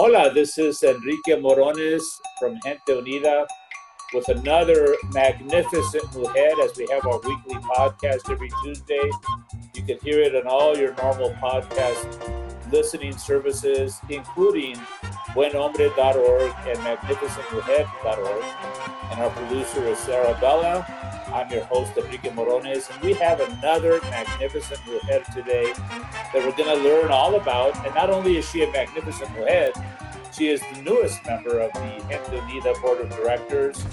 Hola, this is Enrique Morones from Gente Unida with another magnificent mujer as we have our weekly podcast every Tuesday. You can hear it on all your normal podcast listening services, including buenhombre.org and magnificentmujer.org. And our producer is Sarah Bella. I'm your host, Enrique Morones, and we have another magnificent mujer today that we're going to learn all about. And not only is she a magnificent mujer, she is the newest member of the Gente Unida Board of Directors,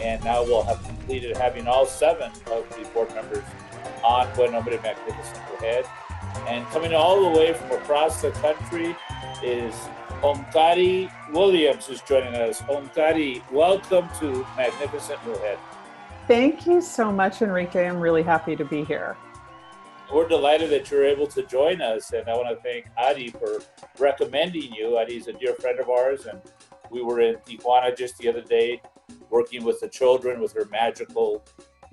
and now we'll have completed having all seven of the board members on Buen Hombre Magnificent Mujer. And coming all the way from across the country is Omkari Williams is joining us. Omkari, welcome to Magnificent Mujer. Thank you so much, Enrique. I'm really happy to be here. We're delighted that you're able to join us, and I want to thank Adi for recommending you. Adi's a dear friend of ours, and we were in Tijuana just the other day working with the children with her magical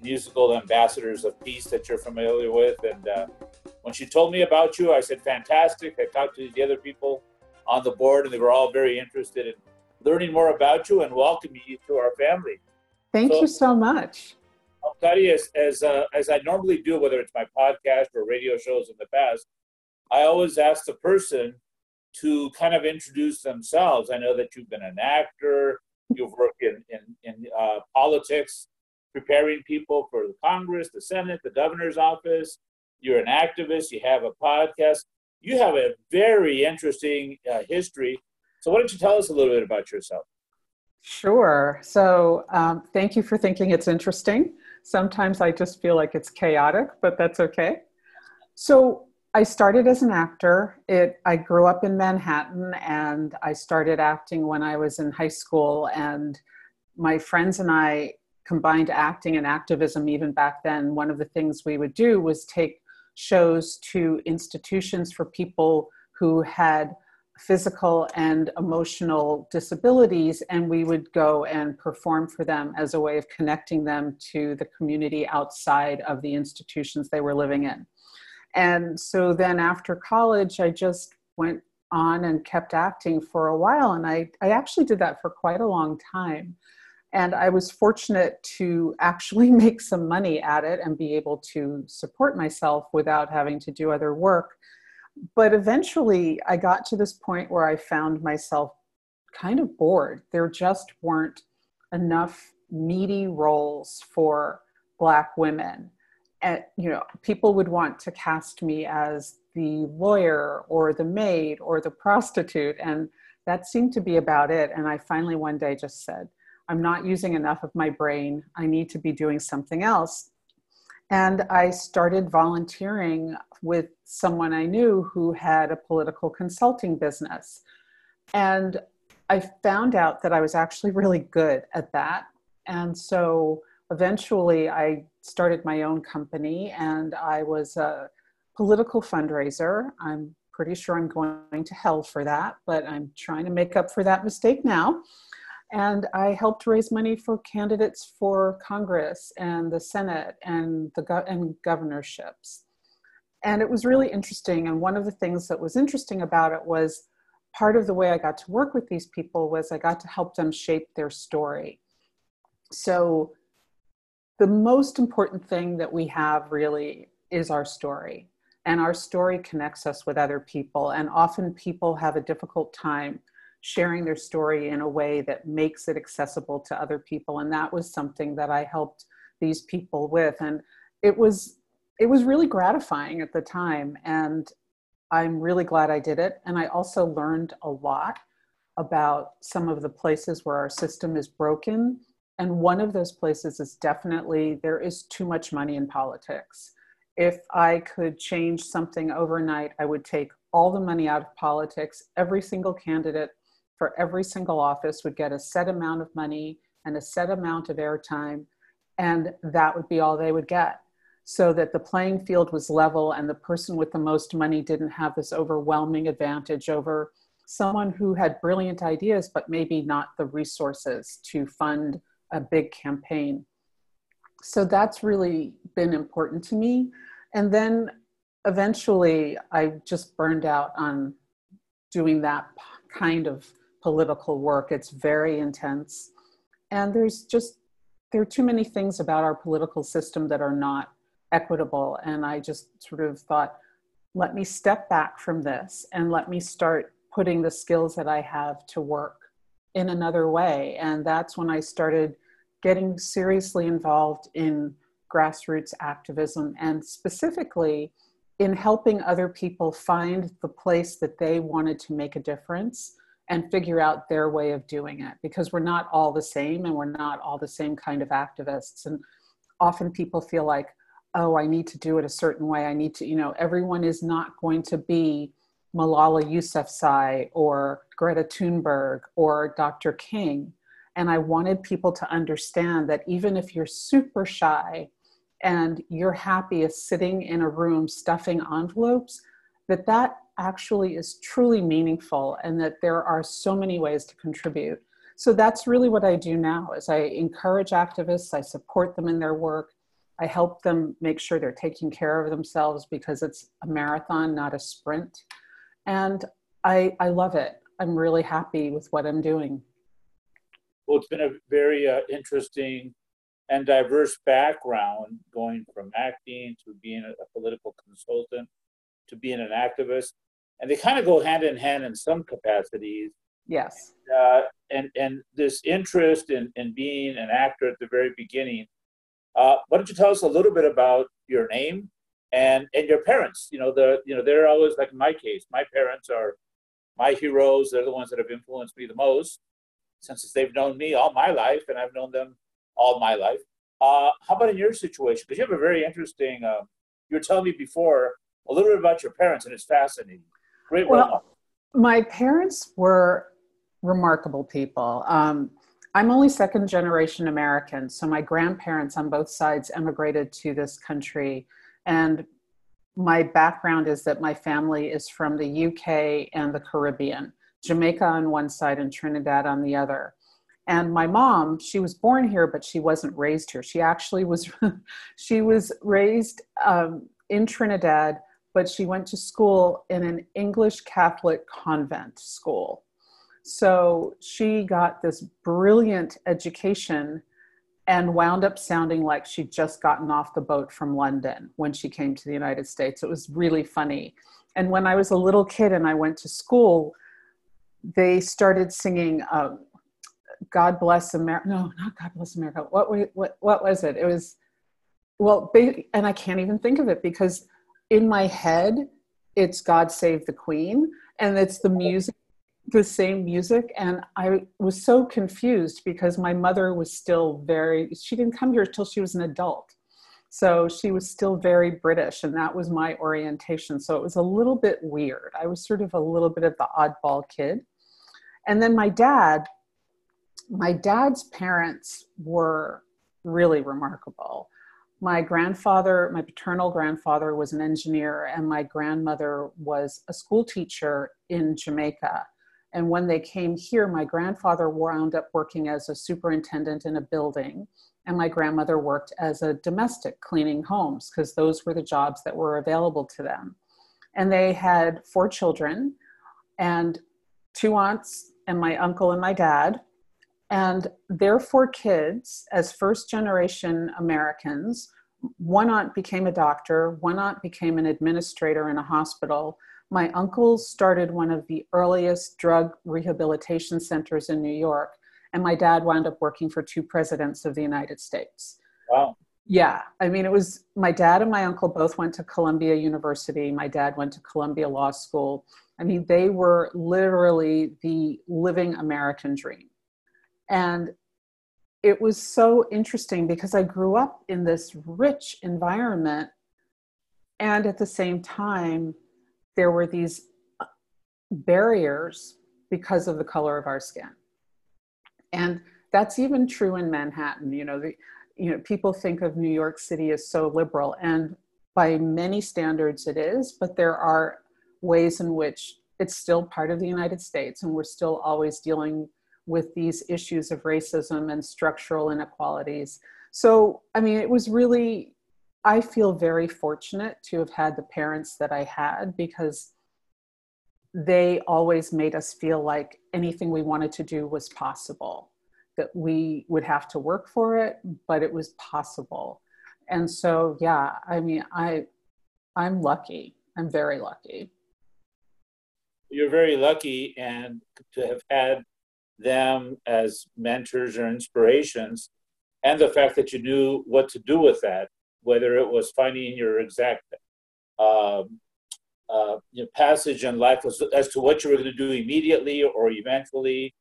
musical ambassadors of peace that you're familiar with. And uh, when she told me about you, I said, fantastic. I talked to the other people on the board, and they were all very interested in learning more about you and welcoming you to our family. Thank so, you so much. Tell as, as, uh, as I normally do, whether it's my podcast or radio shows in the past, I always ask the person to kind of introduce themselves. I know that you've been an actor, you've worked in, in, in uh, politics, preparing people for the Congress, the Senate, the governor's office, you're an activist, you have a podcast, you have a very interesting uh, history. So, why don't you tell us a little bit about yourself? Sure. So, um, thank you for thinking it's interesting. Sometimes I just feel like it's chaotic, but that's okay. So, I started as an actor. It, I grew up in Manhattan and I started acting when I was in high school. And my friends and I combined acting and activism even back then. One of the things we would do was take shows to institutions for people who had physical and emotional disabilities, and we would go and perform for them as a way of connecting them to the community outside of the institutions they were living in. And so then after college, I just went on and kept acting for a while, and I, I actually did that for quite a long time. And I was fortunate to actually make some money at it and be able to support myself without having to do other work. But eventually, I got to this point where I found myself kind of bored. There just weren't enough meaty roles for Black women. And, you know, people would want to cast me as the lawyer or the maid or the prostitute. And that seemed to be about it. And I finally one day just said, I'm not using enough of my brain. I need to be doing something else. And I started volunteering with someone I knew who had a political consulting business. And I found out that I was actually really good at that. And so eventually I started my own company and I was a political fundraiser. I'm pretty sure I'm going to hell for that, but I'm trying to make up for that mistake now and I helped raise money for candidates for Congress and the Senate and the go- and governorships. And it was really interesting. And one of the things that was interesting about it was part of the way I got to work with these people was I got to help them shape their story. So the most important thing that we have really is our story. And our story connects us with other people. And often people have a difficult time sharing their story in a way that makes it accessible to other people and that was something that i helped these people with. And it was it was really gratifying at the time and i'm really glad i did it. And i also learned a lot about some of the places where our system is broken. And one of those places is definitely there is too much money in politics. If i could change something overnight i would take all the money out of politics every single candidate for every single office would get a set amount of money and a set amount of airtime, and that would be all they would get. So that the playing field was level and the person with the most money didn't have this overwhelming advantage over someone who had brilliant ideas but maybe not the resources to fund a big campaign. So that's really been important to me. And then eventually I just burned out on doing that kind of political work. It's very intense. And there's just, there are too many things about our political system that are not equitable. And I just sort of thought, let me step back from this and let me start putting the skills that I have to work in another way. And that's when I started getting seriously involved in grassroots activism and specifically in helping other people find the place that they wanted to make a difference and figure out their way of doing it because we're not all the same and we're not all the same kind of activists. And often people feel like oh i need to do it a certain way. I need to you know everyone is not going to be malala yousafzai or greta thunberg or dr king. And i wanted people to understand that even if you're super shy and you're happy as sitting in a room stuffing envelopes that that actually is truly meaningful and that there are so many ways to contribute. So that's really what i do now is i encourage activists i support them in their work i help them make sure they're taking care of themselves because it's a marathon not a sprint. And i i love it. I'm really happy with what i'm doing. Well it's been a very uh, interesting and diverse background, going from acting to being a, a political consultant to being an activist, and they kind of go hand in hand in some capacities. Yes. Uh, and and this interest in in being an actor at the very beginning. Uh, why don't you tell us a little bit about your name and and your parents? You know the you know they're always like in my case, my parents are my heroes. They're the ones that have influenced me the most since they've known me all my life, and I've known them all my life. Uh, how about in your situation? Because you have a very interesting. Uh, you were telling me before a little bit about your parents, and it's fascinating. Great. Well, my parents were remarkable people. Um, I'm only second generation American, so my grandparents on both sides emigrated to this country, and my background is that my family is from the UK and the Caribbean, Jamaica on one side and Trinidad on the other. And my mom, she was born here, but she wasn't raised here. She actually was, she was raised um, in Trinidad, but she went to school in an English Catholic convent school. So she got this brilliant education and wound up sounding like she'd just gotten off the boat from London when she came to the United States. It was really funny. And when I was a little kid and I went to school, they started singing um, God bless America. No, not God bless America. What, what, what was it? It was, well, and I can't even think of it because in my head, it's God Save the Queen, and it's the music, the same music. And I was so confused because my mother was still very, she didn't come here until she was an adult. So she was still very British, and that was my orientation. So it was a little bit weird. I was sort of a little bit of the oddball kid. And then my dad, my dad's parents were really remarkable. My grandfather, my paternal grandfather, was an engineer, and my grandmother was a school teacher in Jamaica. And when they came here, my grandfather wound up working as a superintendent in a building, and my grandmother worked as a domestic cleaning homes because those were the jobs that were available to them. And they had four children and two aunts and my uncle and my dad and therefore, kids, as first generation Americans, one aunt became a doctor, one aunt became an administrator in a hospital. My uncle started one of the earliest drug rehabilitation centers in New York, and my dad wound up working for two presidents of the United States. Wow. Yeah, I mean, it was my dad and my uncle both went to Columbia University. My dad went to Columbia Law School. I mean, they were literally the living American dream. And it was so interesting because I grew up in this rich environment. And at the same time, there were these uh, barriers because of the color of our skin. And that's even true in Manhattan. You know, the, you know, people think of New York City as so liberal, and by many standards it is, but there are ways in which it's still part of the United States, and we're still always dealing with these issues of racism and structural inequalities. So, I mean, it was really, I feel very fortunate to have had the parents that I had because they always made us feel like anything we wanted to do was possible, that we would have to work for it, but it was possible. And so, yeah, I mean, I, I'm lucky. I'm very lucky. You're very lucky, and to have had them as mentors or inspirations, and the fact that you knew what to do with that, whether it was finding your exact um, uh, passage in life was as to what you were going to do immediately or eventually.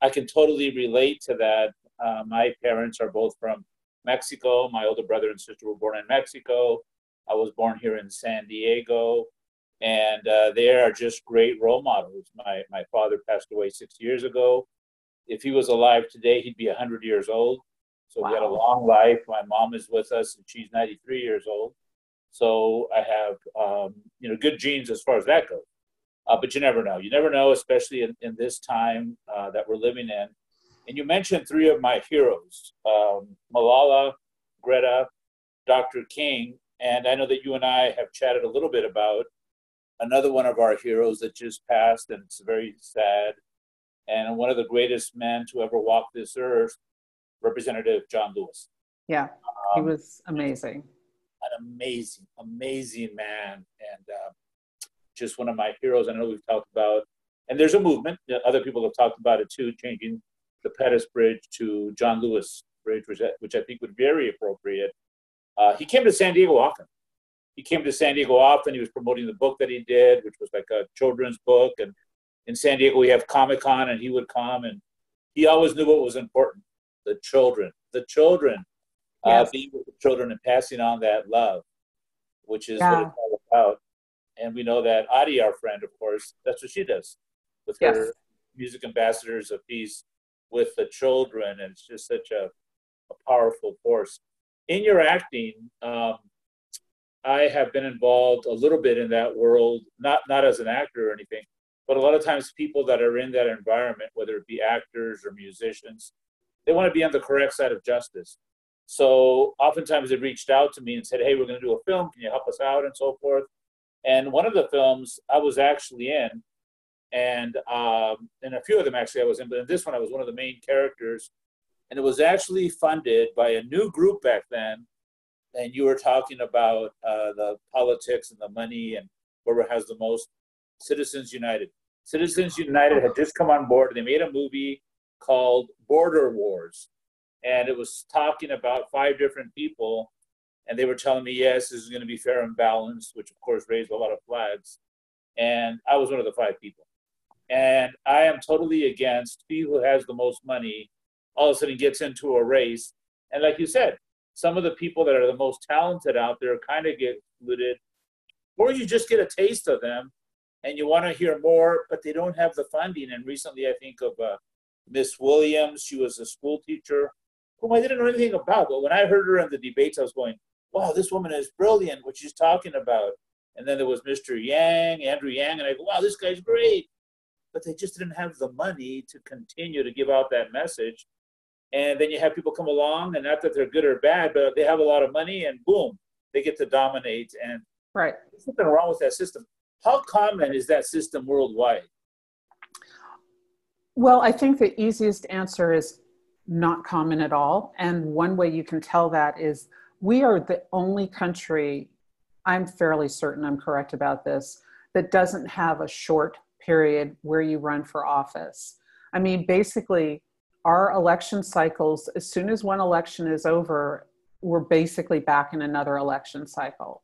I can totally relate to that. Uh, my parents are both from Mexico. My older brother and sister were born in Mexico. I was born here in San Diego, and uh, they are just great role models. My my father passed away six years ago. If he was alive today, he'd be 100 years old. So wow. he had a long life. My mom is with us, and she's 93 years old. So I have, um, you know, good genes as far as that goes. Uh, but you never know. You never know, especially in, in this time uh, that we're living in. And you mentioned three of my heroes um, Malala, Greta, Dr. King. And I know that you and I have chatted a little bit about another one of our heroes that just passed, and it's very sad. And one of the greatest men to ever walk this earth, Representative John Lewis. Yeah, he um, was amazing an amazing, amazing man, and uh, just one of my heroes. I know we've talked about, and there's a movement. Other people have talked about it too, changing the Pettus Bridge to John Lewis Bridge, which, which I think would be very appropriate. Uh, he came to San Diego often. He came to San Diego often. He was promoting the book that he did, which was like a children's book. And in San Diego, we have Comic Con, and he would come, and he always knew what was important: the children, the children yes. uh, being with the children and passing on that love, which is yeah. what it's all about. And we know that Adi, our friend, of course, that's what she does with yes. her music ambassadors of peace with the children. And it's just such a, a powerful force. In your acting, um, I have been involved a little bit in that world, not not as an actor or anything, but a lot of times people that are in that environment, whether it be actors or musicians, they want to be on the correct side of justice. So oftentimes they reached out to me and said, "Hey, we're going to do a film. Can you help us out?" and so forth. And one of the films I was actually in, and um, and a few of them actually I was in, but in this one I was one of the main characters, and it was actually funded by a new group back then. And you were talking about uh, the politics and the money and whoever has the most. Citizens United. Citizens United had just come on board. They made a movie called Border Wars and it was talking about five different people and they were telling me yes this is going to be fair and balanced which of course raised a lot of flags and i was one of the five people and i am totally against he who has the most money all of a sudden gets into a race and like you said some of the people that are the most talented out there kind of get excluded or you just get a taste of them and you want to hear more but they don't have the funding and recently i think of uh, miss williams she was a school teacher whom I didn't know anything about. But when I heard her in the debates, I was going, wow, this woman is brilliant, what she's talking about. And then there was Mr. Yang, Andrew Yang, and I go, wow, this guy's great. But they just didn't have the money to continue to give out that message. And then you have people come along, and not that they're good or bad, but they have a lot of money, and boom, they get to dominate. And right. there's something wrong with that system. How common is that system worldwide? Well, I think the easiest answer is not common at all. And one way you can tell that is we are the only country, I'm fairly certain I'm correct about this, that doesn't have a short period where you run for office. I mean, basically, our election cycles, as soon as one election is over, we're basically back in another election cycle.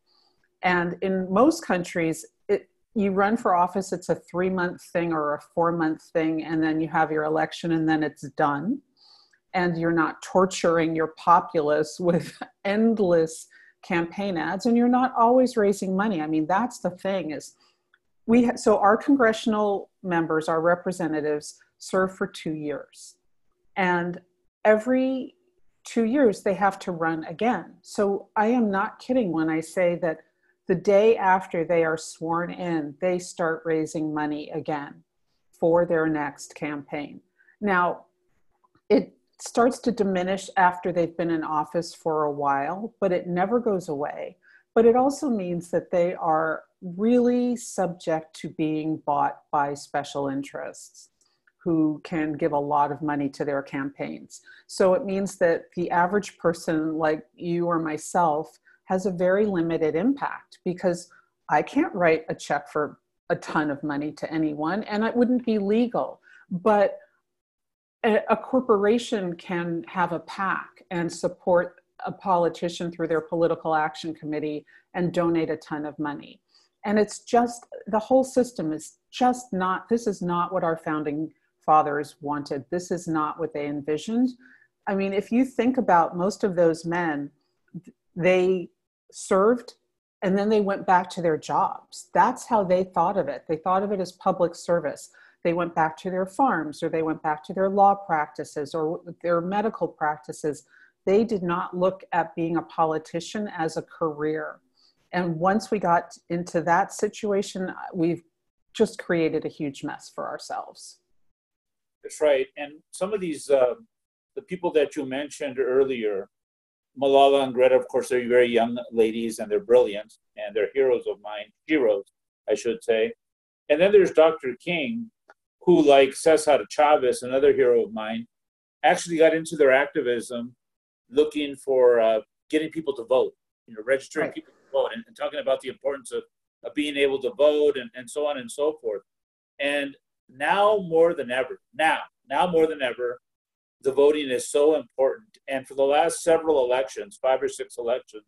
And in most countries, it, you run for office, it's a three month thing or a four month thing, and then you have your election and then it's done. And you're not torturing your populace with endless campaign ads and you're not always raising money. I mean that's the thing is we ha- so our congressional members our representatives serve for two years and every two years they have to run again. So i am not kidding when i say that the day after they are sworn in they start raising money again for their next campaign. Now it starts to diminish after they've been in office for a while, but it never goes away. But it also means that they are really subject to being bought by special interests who can give a lot of money to their campaigns. So it means that the average person like you or myself has a very limited impact because I can't write a check for a ton of money to anyone and it wouldn't be legal. But a, a corporation can have a PAC and support a politician through their political action committee and donate a ton of money. And it's just the whole system is just not, this is not what our founding fathers wanted. This is not what they envisioned. I mean, if you think about most of those men, they served and then they went back to their jobs. That's how they thought of it. They thought of it as public service. They went back to their farms or they went back to their law practices or their medical practices. They did not look at being a politician as a career. And once we got into that situation, we've just created a huge mess for ourselves. That's right. And some of these, uh, the people that you mentioned earlier, Malala and Greta, of course, they're very young ladies and they're brilliant and they're heroes of mine, heroes, I should say. And then there's Dr. King, who, like Cesar Chavez, another hero of mine, actually got into their activism looking for uh, getting people to vote, you know, registering right. people to vote and, and, talking about the importance of, of being able to vote and, and so on and so forth. And now more than ever, now, now more than ever, the voting is so important. And for the last several elections, five or six elections,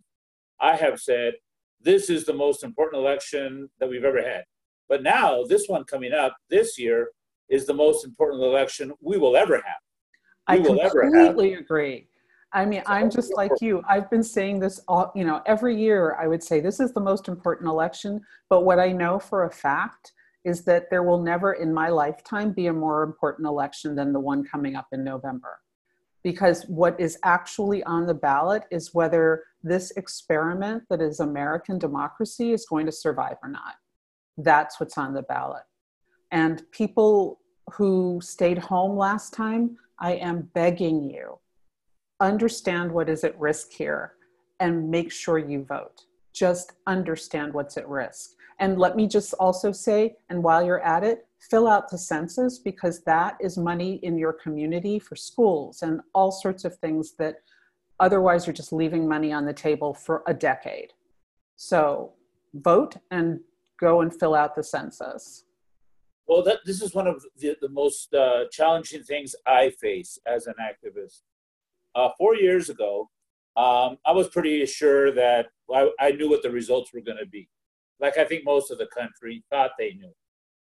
I have said this is the most important election that we've ever had. But now, this one coming up this year is the most important election we will ever have. We I completely agree. I mean, I'm just like you. I've been saying this all, you know, every year I would say this is the most important election. But what I know for a fact is that there will never in my lifetime be a more important election than the one coming up in November. Because what is actually on the ballot is whether this experiment that is American democracy is going to survive or not. That's what's on the ballot. And people who stayed home last time, I am begging you, understand what is at risk here and make sure you vote. Just understand what's at risk and let me just also say, and while you're at it, fill out the census because that is money in your community for schools and all sorts of things that otherwise you're just leaving money on the table for a decade. So vote and go and fill out the census. Well, that, this is one of the, the most uh, challenging things I face as an activist. Uh, four years ago, um, I was pretty sure that I, I knew what the results were going to be like I think most of the country thought they knew.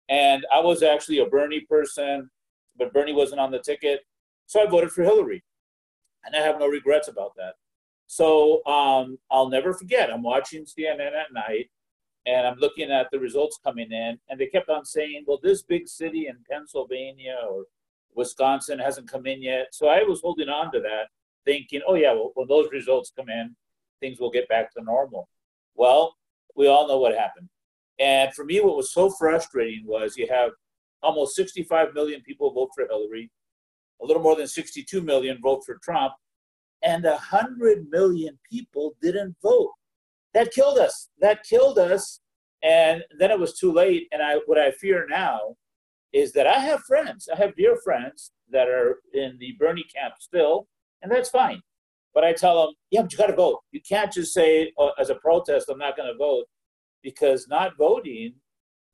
And I was actually a Bernie person, but Bernie wasn't on the ticket. So I voted for Hillary. And I have no regrets about that. So um, I'll never forget. I'm watching CNN at night and I'm looking at the results coming in. And they kept on saying, well, this big city in Pennsylvania or Wisconsin hasn't come in yet. So I was holding on to that, thinking, oh, yeah, well, when those results come in, things will get back to normal. Well, we all know what happened. And for me, what was so frustrating was you have almost 65 million people vote for Hillary, a little more than 62 million vote for Trump, and 100 million people didn't vote. That killed us. That killed us. And then it was too late. And I, what I fear now is that I have friends, I have dear friends that are in the Bernie camp still, and that's fine. But I tell them, yeah, but you got to vote. You can't just say oh, as a protest, I'm not going to vote, because not voting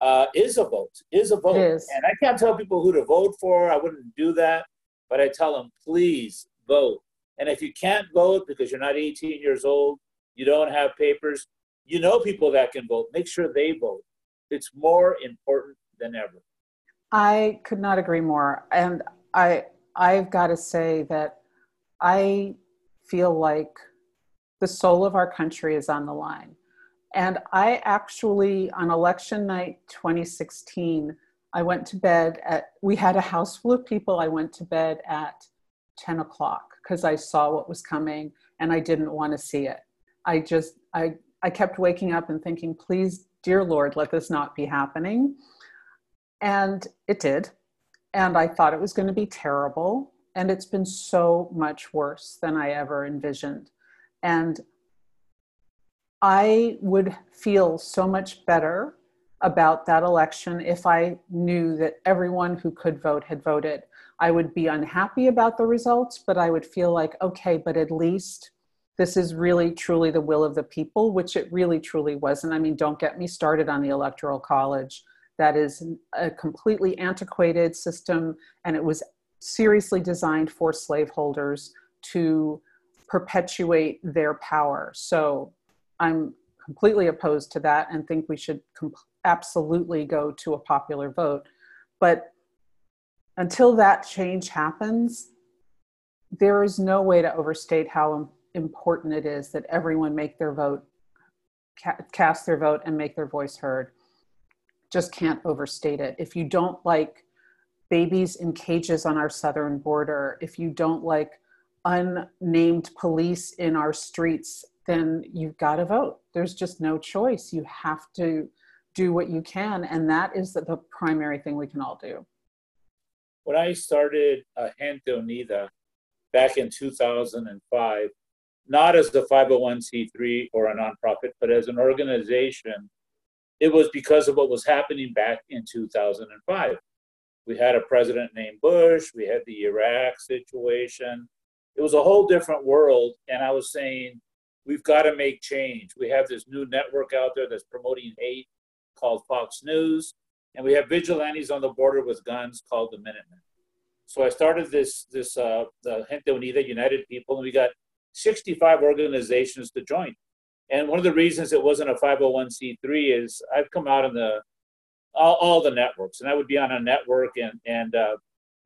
uh, is a vote, is a vote. And I can't tell people who to vote for. I wouldn't do that. But I tell them, please vote. And if you can't vote because you're not 18 years old, you don't have papers, you know people that can vote. Make sure they vote. It's more important than ever. I could not agree more. And I I've got to say that I feel like the soul of our country is on the line. And I actually, on election night 2016, I went to bed at, we had a house full of people. I went to bed at 10 o'clock because I saw what was coming and I didn't want to see it. I just, I, I kept waking up and thinking, please, dear Lord, let this not be happening. And it did. And I thought it was going to be terrible and it's been so much worse than I ever envisioned. And I would feel so much better about that election if I knew that everyone who could vote had voted. I would be unhappy about the results, but I would feel like, okay, but at least this is really truly the will of the people, which it really truly wasn't. I mean, don't get me started on the Electoral College. That is a completely antiquated system, and it was seriously designed for slaveholders to perpetuate their power. So I'm completely opposed to that and think we should comp- absolutely go to a popular vote. But until that change happens, there is no way to overstate how important it is that everyone make their vote, ca- cast their vote, and make their voice heard. Just can't overstate it. If you don't like babies in cages on our southern border, if you don't like unnamed police in our streets, then you've got to vote. There's just no choice. You have to do what you can. And that is the, primary thing we can all do. When I started uh, Gente Unida back in 2005, not as a 501c3 or a nonprofit, but as an organization, it was because of what was happening back in 2005. We had a president named Bush, we had the Iraq situation. It was a whole different world. And I was saying, we've got to make change. We have this new network out there that's promoting hate called Fox News, and we have vigilantes on the border with guns called the Minutemen. So I started this this uh, the Gente Unida United People, and we got 65 organizations to join. And one of the reasons it wasn't a 501c3 is I've come out in the all, all the networks, and I would be on a network, and and uh,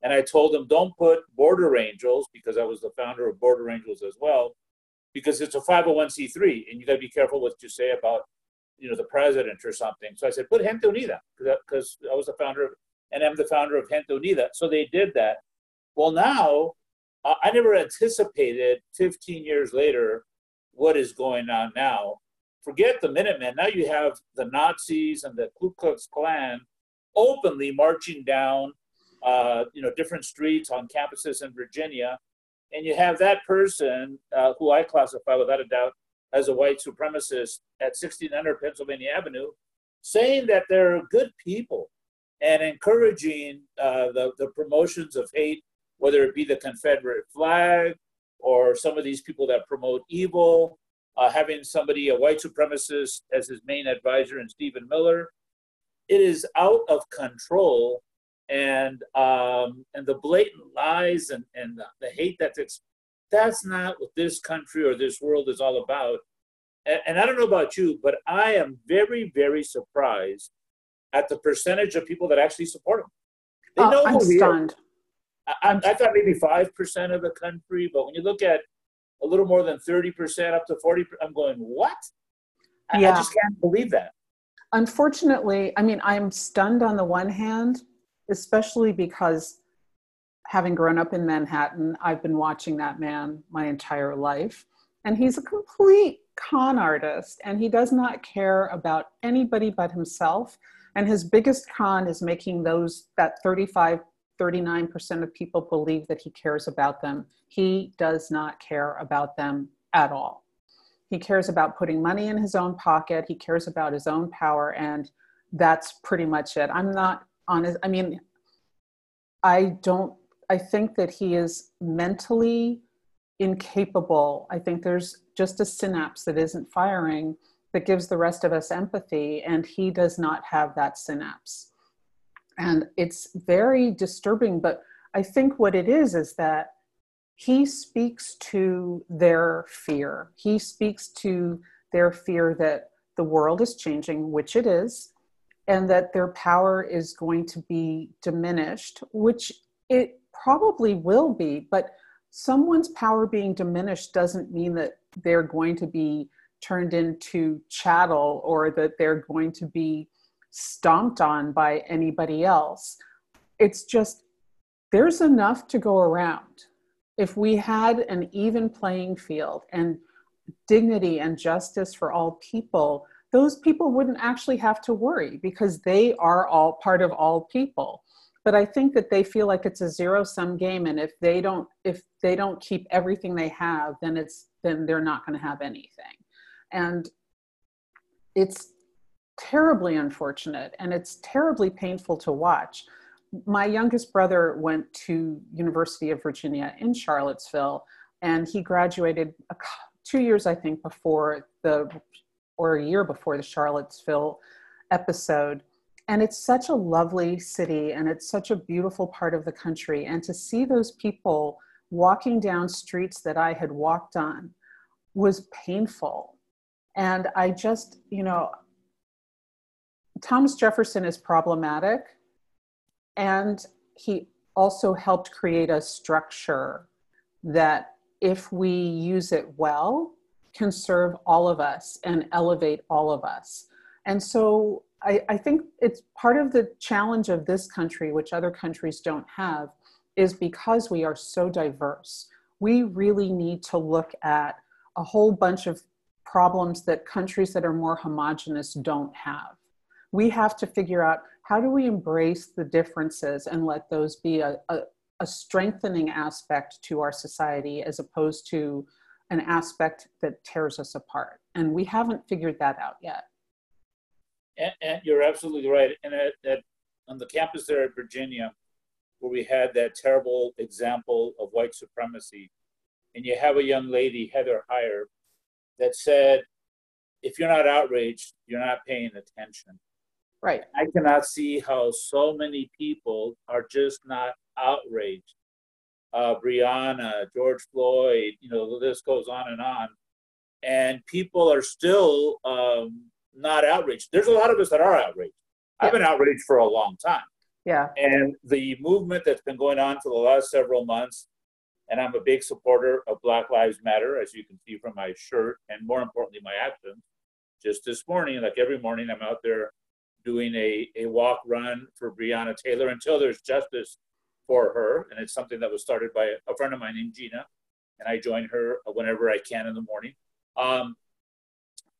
and I told them don't put Border Angels because I was the founder of Border Angels as well, because it's a 501c3, and you got to be careful what you say about you know the president or something. So I said put Gente Unida because I was the founder of, and I'm the founder of Gente Unida. So they did that. Well, now I never anticipated 15 years later what is going on now. Forget the Minutemen. Now you have the Nazis and the Ku Klux Klan openly marching down, uh, you know, different streets on campuses in Virginia, and you have that person uh, who I classify without a doubt as a white supremacist at 1600 Pennsylvania Avenue, saying that they're good people and encouraging uh, the, the promotions of hate whether it be the Confederate flag or some of these people that promote evil, uh, having somebody, a white supremacist, as his main advisor, and Stephen Miller. It is out of control, and um, and the blatant lies and and the, the hate that's that's not what this country or this world is all about. And, and I don't know about you, but I am very very surprised at the percentage of people that actually support him. They know I'm stunned. I, I thought maybe 5% of the country, but when you look at a little more than 30% up to 40, I'm going, what? I, yeah. I just can't believe that. Unfortunately, I mean, I'm stunned on the one hand, especially because having grown up in Manhattan, I've been watching that man my entire life. And he's a complete con artist, and he does not care about anybody but himself. And his biggest con is making those that 35 39% of people believe that he cares about them. He does not care about them at all. He cares about putting money in his own pocket. He cares about his own power. And that's pretty much it. I'm not honest. I mean, I don't, I think that he is mentally incapable. I think there's just a synapse that isn't firing that gives the rest of us empathy. And he does not have that synapse and it's very disturbing but i think what it is is that he speaks to their fear. He speaks to their fear that the world is changing which it is and that their power is going to be diminished which it probably will be but someone's power being diminished doesn't mean that they're going to be turned into chattel or that they're going to be stomped on by anybody else. It's just there's enough to go around. If we had an even playing field and dignity and justice for all people, those people wouldn't actually have to worry because they are all part of all people. But I think that they feel like it's a zero sum game and if they don't if they don't keep everything they have, then it's then they're not going to have anything. And it's terribly unfortunate and it's terribly painful to watch. My youngest brother went to University of Virginia in Charlottesville and he graduated two years, I think, before the, or a year before the Charlottesville episode. And it's such a lovely city and it's such a beautiful part of the country. And to see those people walking down streets that I had walked on was painful. And I just, you know, Thomas Jefferson is problematic. And he also helped create a structure that if we use it well, can serve all of us and elevate all of us. And so I, I, think it's part of the challenge of this country, which other countries don't have, is because we are so diverse. We really need to look at a whole bunch of problems that countries that are more homogenous don't have. We have to figure out how do we embrace the differences and let those be a, a, a strengthening aspect to our society as opposed to an aspect that tears us apart. And we haven't figured that out yet. And, and you're absolutely right. And at, at, on the campus there at Virginia, where we had that terrible example of white supremacy, and you have a young lady, Heather Heyer, that said, if you're not outraged, you're not paying attention. Right. I cannot see how so many people are just not outraged. Uh, Breonna, George Floyd, you know, the list goes on and on. And people are still um, not outraged. There's a lot of us that are outraged. Yeah. I've been outraged for a long time. Yeah. And the movement that's been going on for the last several months, and I'm a big supporter of Black Lives Matter, as you can see from my shirt, and more importantly, my actions. Just this morning, like every morning, I'm out there doing a, a walk run for Breonna Taylor until there's justice for her. And it's something that was started by a friend of mine named Gina. And I join her whenever I can in the morning. Um,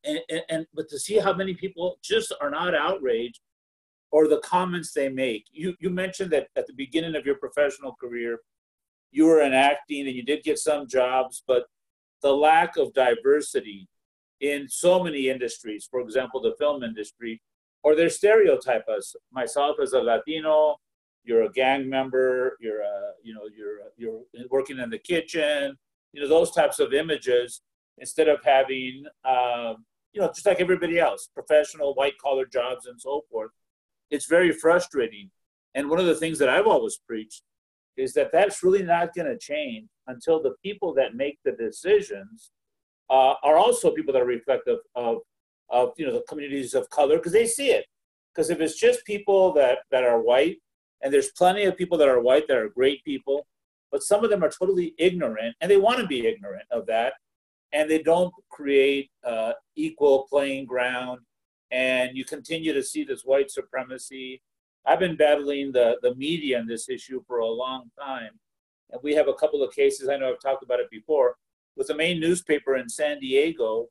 and, and, and but to see how many people just are not outraged or the comments they make. You, you mentioned that at the beginning of your professional career, you were in acting and you did get some jobs, but the lack of diversity in so many industries, for example, the film industry, or they stereotype us. Myself as a Latino, you're a gang member, you're a, you know, you're you're working in the kitchen, you know, those types of images instead of having, um, you know, just like everybody else, professional white collar jobs and so forth. It's very frustrating. And one of the things that I've always preached is that that's really not going to change until the people that make the decisions uh, are also people that are reflective of of you know the communities of color because they see it. Because if it's just people that that are white, and there's plenty of people that are white that are great people, but some of them are totally ignorant, and they want to be ignorant of that, and they don't create uh, equal playing ground, and you continue to see this white supremacy. I've been battling the the media on this issue for a long time, and we have a couple of cases. I know I've talked about it before with the main newspaper in San Diego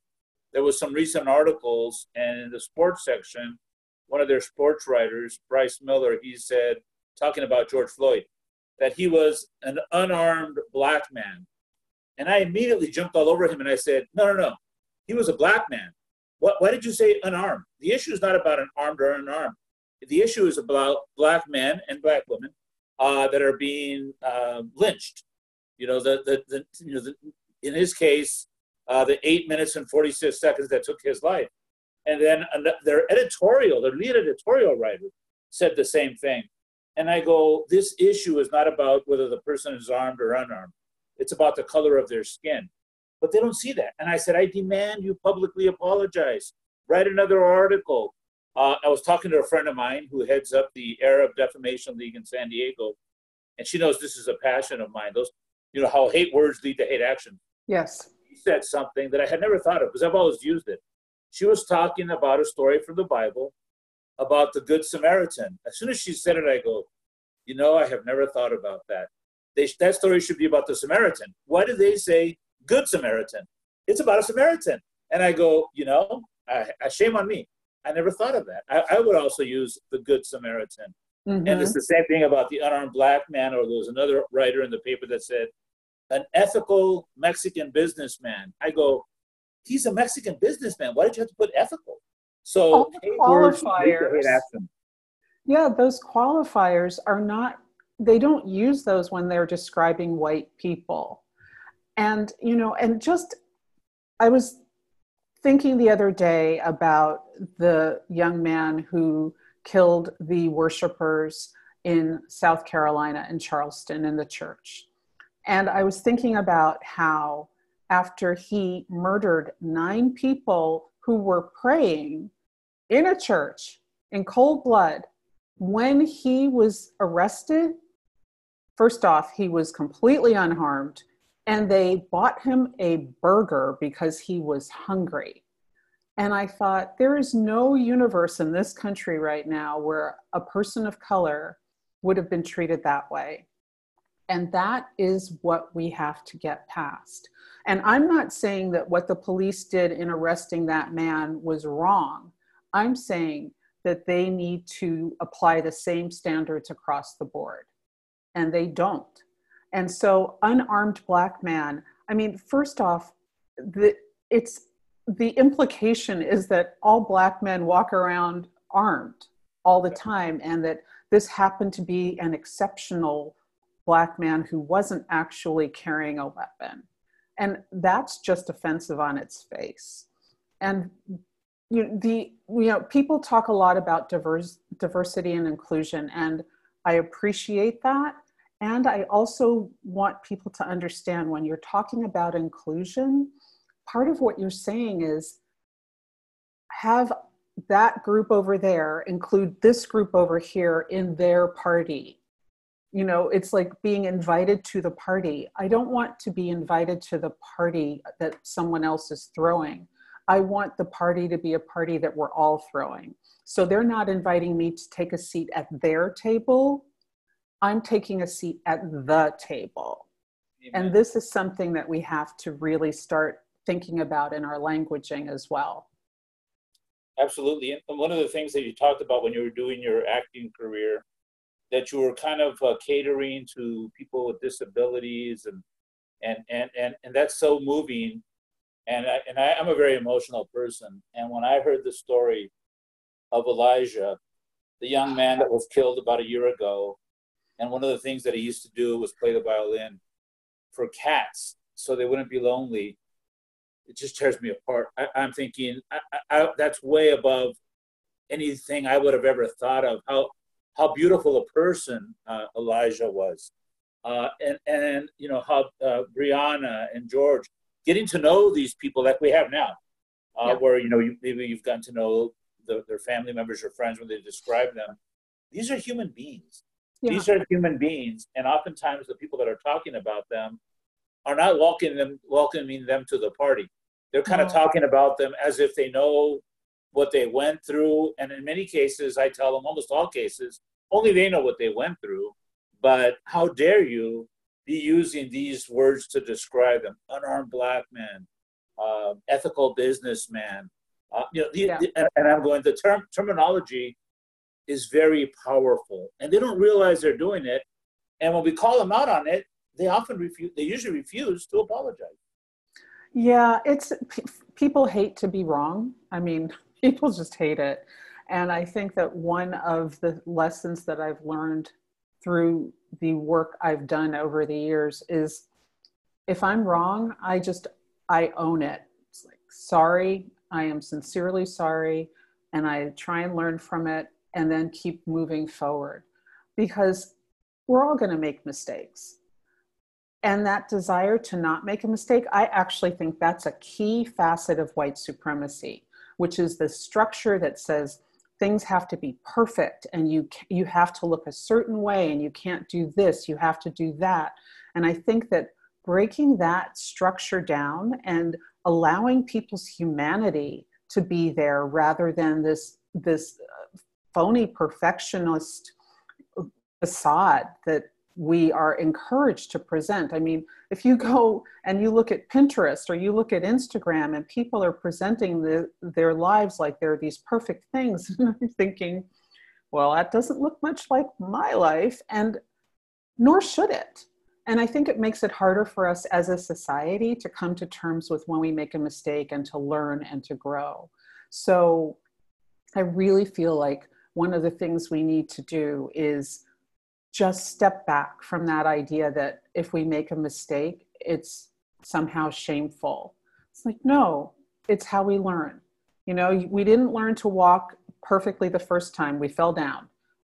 there was some recent articles, and in the sports section, one of their sports writers, Bryce Miller, he said, talking about George Floyd, that he was an unarmed black man. And I immediately jumped all over him and I said, no, no, no. He was a black man. What, why did you say unarmed? The issue is not about an armed or unarmed. The issue is about black men and black women uh, that are being uh, lynched. You know, the, the, the, you know the, in his case, uh, the eight minutes and 46 seconds that took his life. And then their editorial, their lead editorial writer said the same thing. And I go, this issue is not about whether the person is armed or unarmed. It's about the color of their skin. But they don't see that. And I said, I demand you publicly apologize. Write another article. Uh, I was talking to a friend of mine who heads up the Arab Defamation League in San Diego, and she knows this is a passion of mine. Those, you know, how hate words lead to hate action. Yes said something that I had never thought of because I've always used it. She was talking about a story from the Bible about the Good Samaritan. As soon as she said it, I go, you know, I have never thought about that. They, that story should be about the Samaritan. Why did they say Good Samaritan? It's about a Samaritan. And I go, you know, I, I shame on me. I never thought of that. I, I would also use the Good Samaritan. Mm-hmm. And it's the same thing about the unarmed black man, or there was another writer in the paper that said an ethical Mexican businessman. I go, he's a Mexican businessman. Why did you have to put ethical? So All the qualifiers. Yeah, those qualifiers are not. They don't use those when they're describing white people, and you know, and just I was thinking the other day about the young man who killed the worshipers in South Carolina in Charleston in the church. And I was thinking about how after he murdered nine people who were praying in a church in cold blood, when he was arrested, first off, he was completely unharmed, and they bought him a burger because he was hungry. And I thought, there is no universe in this country right now where a person of color would have been treated that way. And that is what we have to get past. And I'm not saying that what the police did in arresting that man was wrong. I'm saying that they need to apply the same standards across the board. And they don't. And so, unarmed black man, I mean, first off, the, it's the implication is that all black men walk around armed all the time and that this happened to be an exceptional black man who wasn't actually carrying a weapon. And that's just offensive on its face. And you know, the you know people talk a lot about diverse, diversity and inclusion, and I appreciate that. And I also want people to understand when you're talking about inclusion, part of what you're saying is have that group over there include this group over here in their party you know it's like being invited to the party. I don't want to be invited to the party that someone else is throwing. I want the party to be a party that we're all throwing. So they're not inviting me to take a seat at their table. I'm taking a seat at the table. Amen. and this is something that we have to really start thinking about in our languaging as well. Absolutely. And one of the things that you talked about when you were doing your acting career that you were kind of uh, catering to people with disabilities and and and and, and that's so moving. And I, and I, I'm a very emotional person. And when I heard the story of Elijah the young man that was killed about a year ago and one of the things that he used to do was play the violin for cats so they wouldn't be lonely it just tears me apart. I, am thinking I, I, that's way above anything I would have ever thought of how how beautiful a person uh, Elijah was, uh, and and you know how uh, Brianna and George getting to know these people like we have now, uh, yeah. where you know you, maybe you've gotten to know the, their family members or friends when they describe them. These are human beings. Yeah. These are human beings, and oftentimes the people that are talking about them are not welcoming them welcoming them to the party. They're kind of talking about them as if they know what they went through. And in many cases, I tell them, almost all cases, only they know what they went through. But how dare you be using these words to describe them? Unarmed black man, uh, ethical businessman. Uh, you know, the, yeah. the, and I'm going. The term terminology is very powerful, and they don't realize they're doing it. And when we call them out on it, they often refuse. They usually refuse to apologize. Yeah, it's people hate to be wrong. I mean, people just hate it. And I think that one of the lessons that I've learned through the work I've done over the years is if I'm wrong, I just, I own it. It's like, sorry, I am sincerely sorry. And I try and learn from it and then keep moving forward because we're all going to make mistakes. And that desire to not make a mistake, I actually think that's a key facet of white supremacy which is the structure that says things have to be perfect and you you have to look a certain way and you can't do this you have to do that. And i think that breaking that structure down and allowing people's humanity to be there rather than this this uh, phony perfectionist facade that we are encouraged to present. I mean, if you go and you look at Pinterest or you look at Instagram and people are presenting the, their lives like they're these perfect things, and I'm thinking, well, that doesn't look much like my life, and nor should it. And I think it makes it harder for us as a society to come to terms with when we make a mistake and to learn and to grow. So I really feel like one of the things we need to do is just step back from that idea that if we make a mistake, it's somehow shameful. It's like, no, it's how we learn. You know, we didn't learn to walk perfectly the first time, we fell down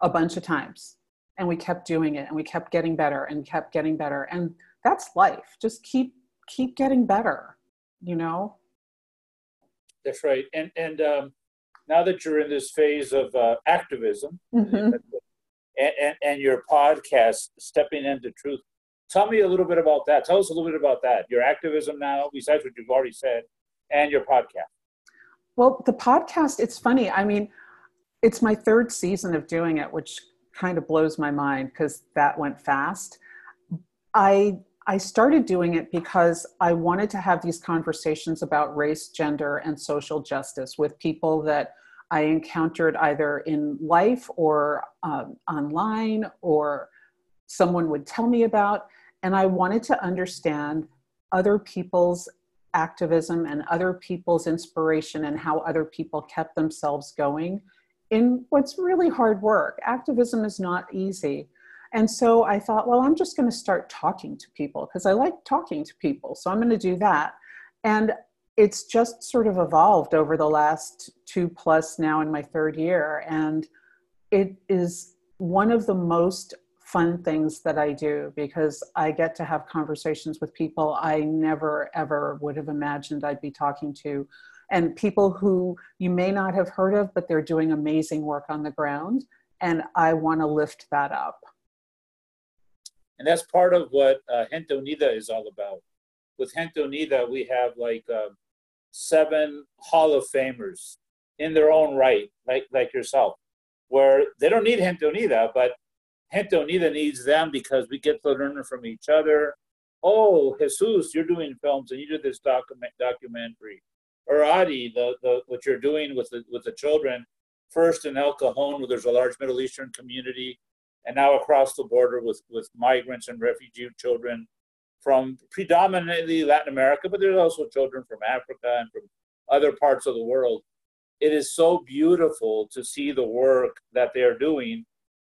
a bunch of times and we kept doing it and we kept getting better and kept getting better. And that's life. Just keep keep getting better, you know? That's right. And and um, now that you're in this phase of uh, activism mm-hmm. And, and, and your podcast, Stepping into Truth, tell me a little bit about that. Tell us a little bit about that. Your activism now, besides what you've already said, and your podcast. Well, the podcast, it's funny. I mean, it's my third season of doing it, which kind of blows my mind because that went fast. I I started doing it because I wanted to have these conversations about race, gender, and social justice with people that I encountered either in life or um, online or someone would tell me about. And I wanted to understand other people's activism and other people's inspiration and how other people kept themselves going in what's really hard work. Activism is not easy. And so I thought, well, I'm just going to start talking to people because I like talking to people. So I'm going to do that. And it's just sort of evolved over the last two plus now in my third year. And it is one of the most fun things that I do because I get to have conversations with people I never ever would have imagined I'd be talking to. And people who you may not have heard of, but they're doing amazing work on the ground. And I want to lift that up and that's part of what uh, Gente Unida is all about. With Gente Unida, we have like uh, seven Hall of Famers in their own right, like like yourself, where they don't need Gente but Gente needs them because we get to learn from each other. Oh, Jesus, you're doing films and you did this document documentary. Or Adi, the, the what you're doing with the with the children, first in El Cajon, where there's a large Middle Eastern community, and now across the border with, with migrants and refugee children from predominantly Latin America, but there's also children from Africa and from other parts of the world. It is so beautiful to see the work that they're doing.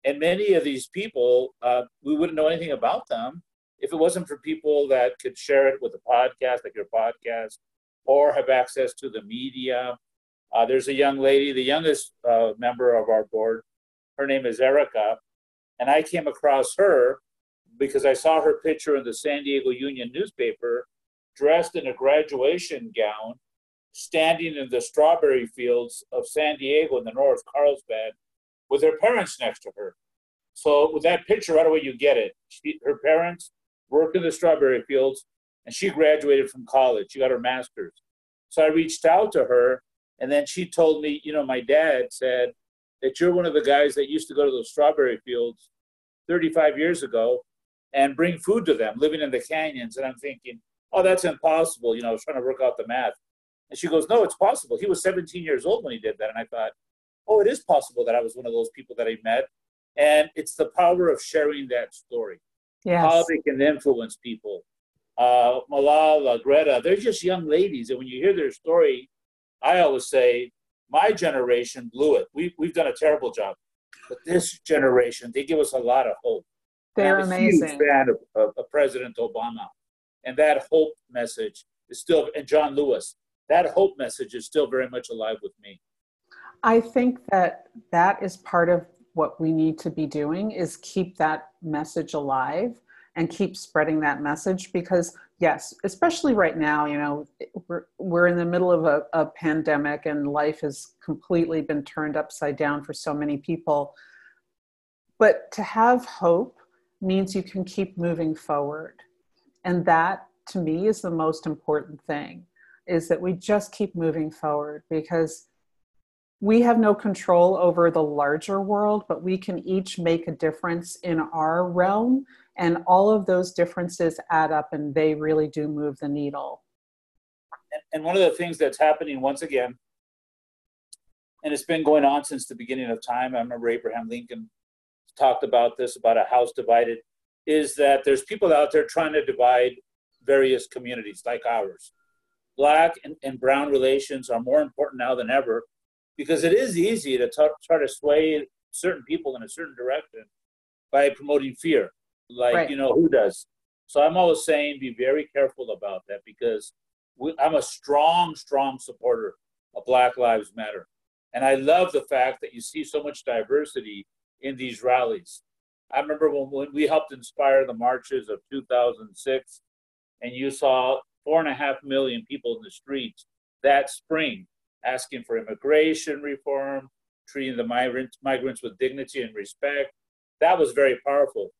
And many of these people, uh, we wouldn't know anything about them if it wasn't for people that could share it with a podcast like your podcast or have access to the media. Uh, there's a young lady, the youngest uh, member of our board. Her name is Erica and I came across her because I saw her picture in the San Diego Union newspaper, dressed in a graduation gown, standing in the strawberry fields of San Diego in the North, Carlsbad, with her parents next to her. So with that picture, right away you get it. She, her parents worked in the strawberry fields, and she graduated from college. She got her master's. So I reached out to her, and then she told me, you know, my dad said that you're one of the guys that used to go to those strawberry fields 35 years ago and bring food to them living in the canyons. And I'm thinking, oh, that's impossible. You know, I was trying to work out the math. And she goes, no, it's possible. He was 17 years old when he did that. And I thought, oh, it is possible that I was one of those people that he met. And it's the power of sharing that story, yes. how they can influence people. Uh, Malala, Greta, they're just young ladies. And when you hear their story, I always say, my generation blew it. We, we've done a terrible job. But this generation, they give us a lot of hope. They're I'm amazing. huge fan of, of, of, President Obama. And that hope message is still, and John Lewis, that hope message is still very much alive with me. I think that that is part of what we need to be doing is keep that message alive and keep spreading that message because yes especially right now you know we're, we're in the middle of a, a pandemic and life has completely been turned upside down for so many people but to have hope means you can keep moving forward and that to me is the most important thing is that we just keep moving forward because we have no control over the larger world, but we can each make a difference in our realm. And all of those differences add up and they really do move the needle. And one of the things that's happening once again, and it's been going on since the beginning of time, I remember Abraham Lincoln talked about this about a house divided, is that there's people out there trying to divide various communities like ours. Black and, and brown relations are more important now than ever because it is easy to t- try to sway certain people in a certain direction by promoting fear, like right. you know who does. So I'm always saying be very careful about that because we, I'm a strong, strong supporter of Black Lives Matter, and I love the fact that you see so much diversity in these rallies. I remember when, when we helped inspire the marches of 2006, and you saw four and a half million people in the streets that spring asking for immigration reform, treating the migrants, migrants with dignity and respect. That was very powerful.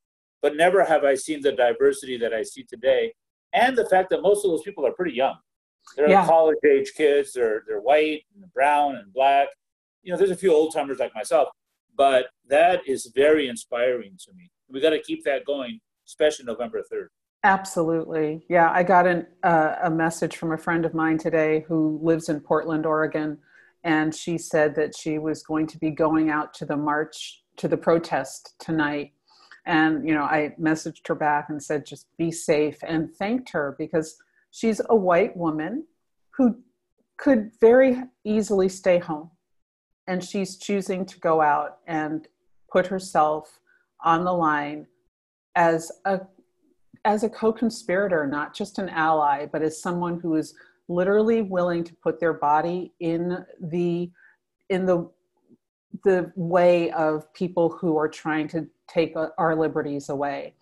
But never have I seen the diversity that I see today, and the fact that most of those people are pretty young. They're yeah. college age kids. They're they're white and brown and black. You know, there's a few old timers like myself, but that is very inspiring to me. We got to keep that going, especially November third. Absolutely. Yeah, I got an, uh, a message from a friend of mine today who lives in Portland, Oregon, and she said that she was going to be going out to the march, to the protest tonight. And, you know, I messaged her back and said, just be safe and thanked her because she's a white woman who could very easily stay home. And she's choosing to go out and put herself on the line as a as a co-conspirator, not just an ally, but as someone who is literally willing to put their body in the in the the way of people who are trying to take our liberties away.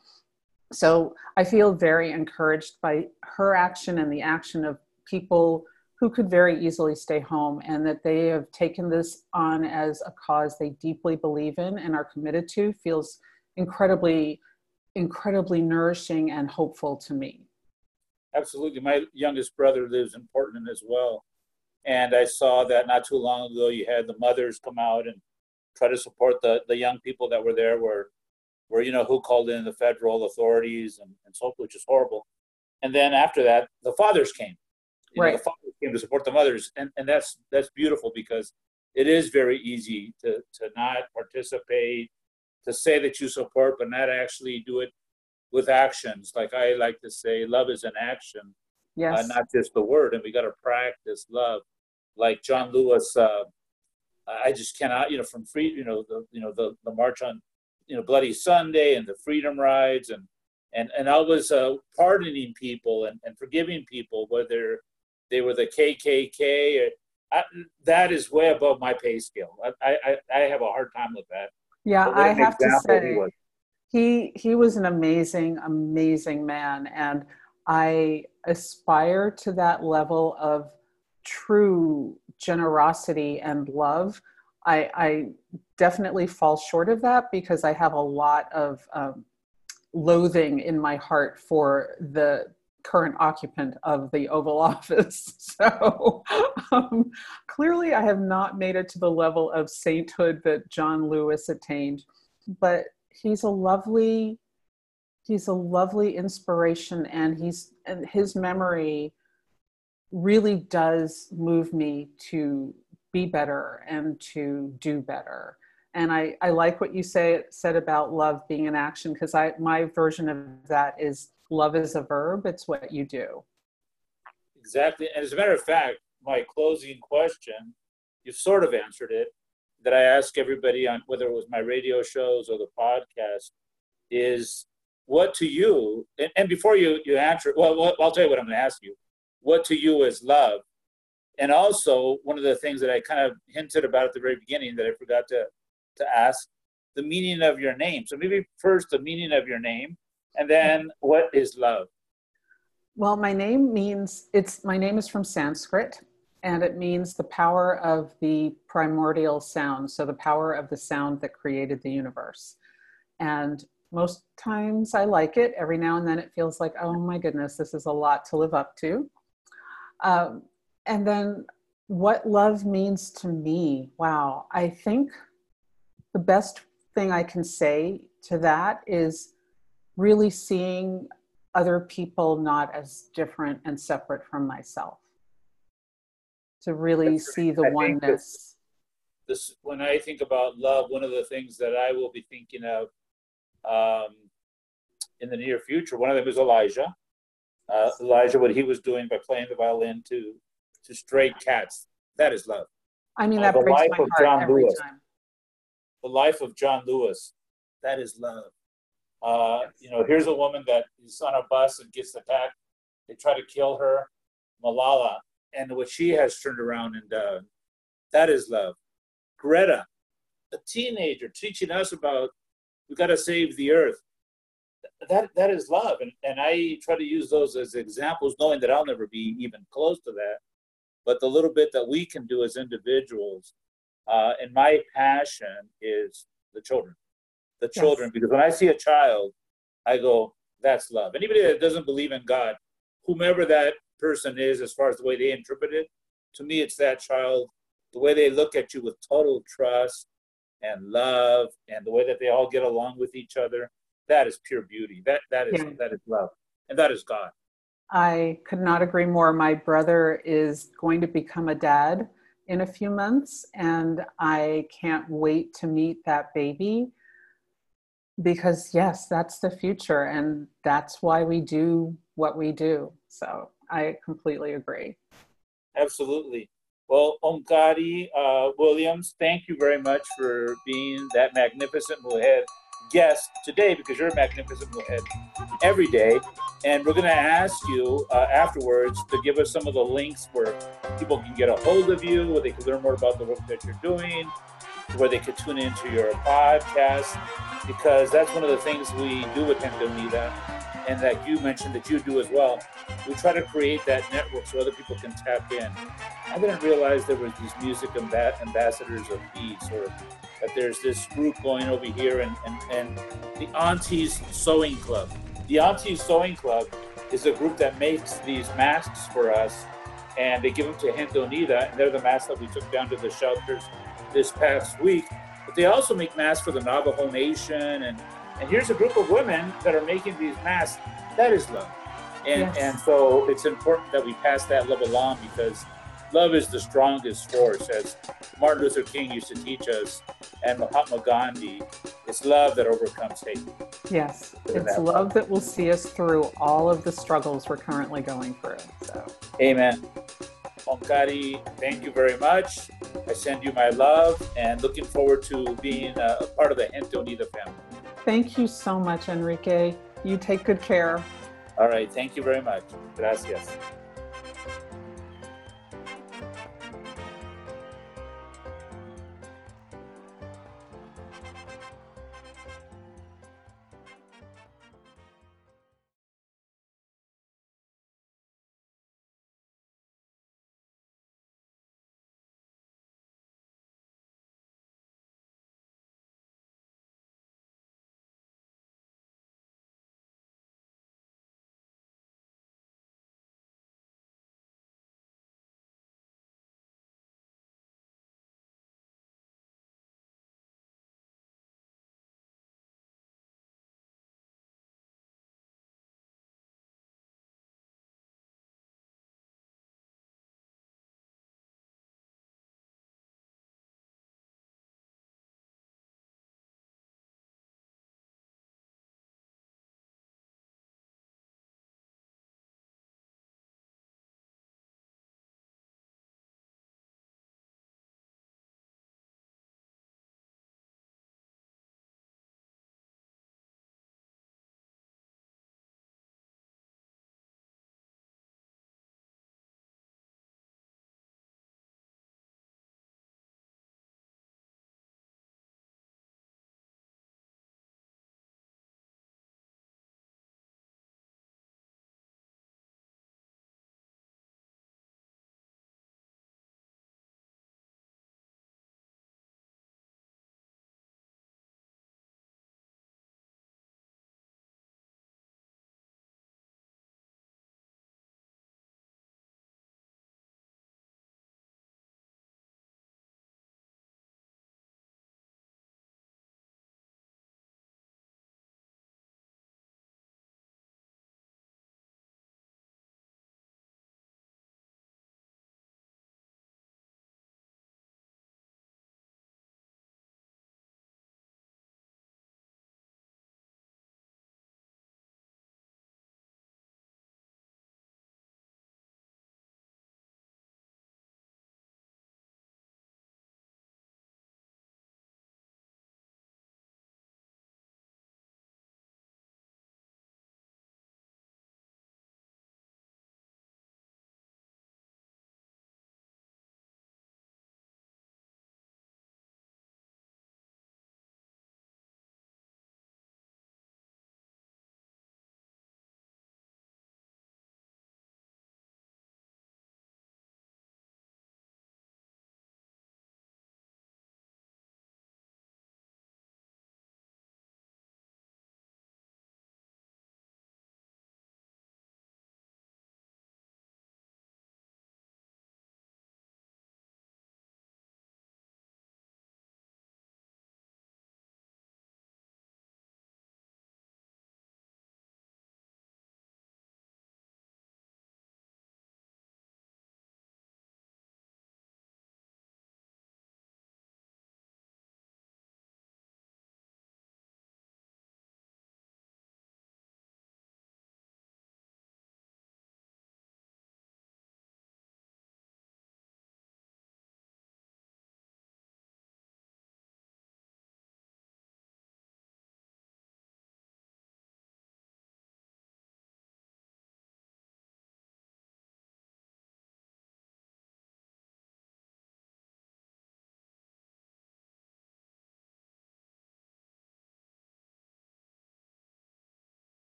So I feel very encouraged by her action and the action of people who could very easily stay home and that they have taken this on as a cause they deeply believe in and are committed to feels incredibly incredibly nourishing and hopeful to me. Absolutely. My youngest brother lives in Portland as well. And I saw that not too long ago, you had the mothers come out and try to support the, the young people that were there, where, where, you know, who called in the federal authorities and, and so forth, which is horrible. And then after that, the fathers came. You right. Know, the fathers came to support the mothers. And, and that's, that's beautiful because it is very easy to, to not participate to say that you support, but not actually do it with actions. Like I like to say, love is an action, uh, yes. Uh, not just the word. And we got to practice love. Like John Lewis, uh, I just cannot, you know, from free, you know, the you know the the march on, you know, Bloody Sunday and the Freedom Rides and and and I was uh, pardoning people and, and forgiving people whether they were the KKK. Or, I, that is way above my pay scale. I, I I have a hard time with that. Yeah, I have to say, he, he was an amazing, amazing man, and I aspire to that level of true generosity and love. I, I definitely fall short of that because I have a lot of um, loathing in my heart for the current occupant of the Oval Office. So um, clearly, I have not made it to the level of sainthood that John Lewis attained, but he's a lovely, he's a lovely inspiration, and he's and his memory really does move me to be better and to do better and I, I like what you say said about love being an action because I my version of that is love is a verb, it's what you do. Exactly. And as a matter of fact, my closing question, you've sort of answered it, that I ask everybody on whether it was my radio shows or the podcast, is what to you, and, and before you, you answer, well, I'll tell you what I'm going to ask you. What to you is love? And also, one of the things that I kind of hinted about at the very beginning that I forgot to, to ask, the meaning of your name. So maybe first the meaning of your name, and then what is love? Well, my name means it's my name is from Sanskrit and it means the power of the primordial sound, so the power of the sound that created the universe. And most times I like it. Every now and then it feels like, oh my goodness, this is a lot to live up to. Um, and then what love means to me. Wow. I think the best thing I can say to that is really seeing other people not as different and separate from myself. To really That's see the I oneness. This when i think about love one of the things that i will be thinking of um, in the near future one of them is elijah. Uh, elijah what he was doing by playing the violin to to stray cats that is love. I mean, that Uh, the breaks life my of heart John every Lewis. time. The life of John Lewis. That is love. Uh, you know, here's a woman that is on a bus and gets attacked. They try to kill her, Malala, and what she has turned around and done. That is love. Greta, a teenager, teaching us about we got to save the earth. That that is love, and and I try to use those as examples, knowing that I'll never be even close to that. But the little bit that we can do as individuals, uh, and my passion is the children, the Yes. children, because when I see a child, I go, that's love. Anybody that doesn't believe in God, whomever that person is, as far as the way they interpret it, to me, it's that child, the way they look at you with total trust and love, and the way that they all get along with each other. That is pure beauty. That that is Yeah. that is love, and that is God. I could not agree more. My brother is going to become a dad in a few months, and I can't wait to meet that baby because, yes, that's the future, and that's why we do what we do. So I completely agree. Absolutely. Well, Omkari uh, Williams, thank you very much for being that magnificent Muhed guest today because you're a magnificent Muhed every day. And we're going to ask you uh, afterwards to give us some of the links where people can get a hold of you, where they can learn more about the work that you're doing, where they could tune into your podcast, because that's one of the things we do with Gente Unida and that you mentioned that you do as well. We try to create that network so other people can tap in. I didn't realize there was these music amba- ambassadors of peace, or that there's this group going over here, and, and, and the Aunties Sewing Club. The Aunties Sewing Club is a group that makes these masks for us, and they give them to Gente and they're the masks that we took down to the shelters this past week. But they also make masks for the Navajo Nation, and and here's a group of women that are making these masks. That is love. And, Yes. and so it's important that we pass that love along because love is the strongest force, as Martin Luther King used to teach us, and Mahatma Gandhi. It's love that overcomes hate. Yes, it's that. love that will see us through all of the struggles we're currently going through. So, Amen. Omkari, thank you very much. I send you my love and looking forward to being a, a part of the Gente Unida family. Thank you so much, Enrique. You take good care. All right. Thank you very much. Gracias.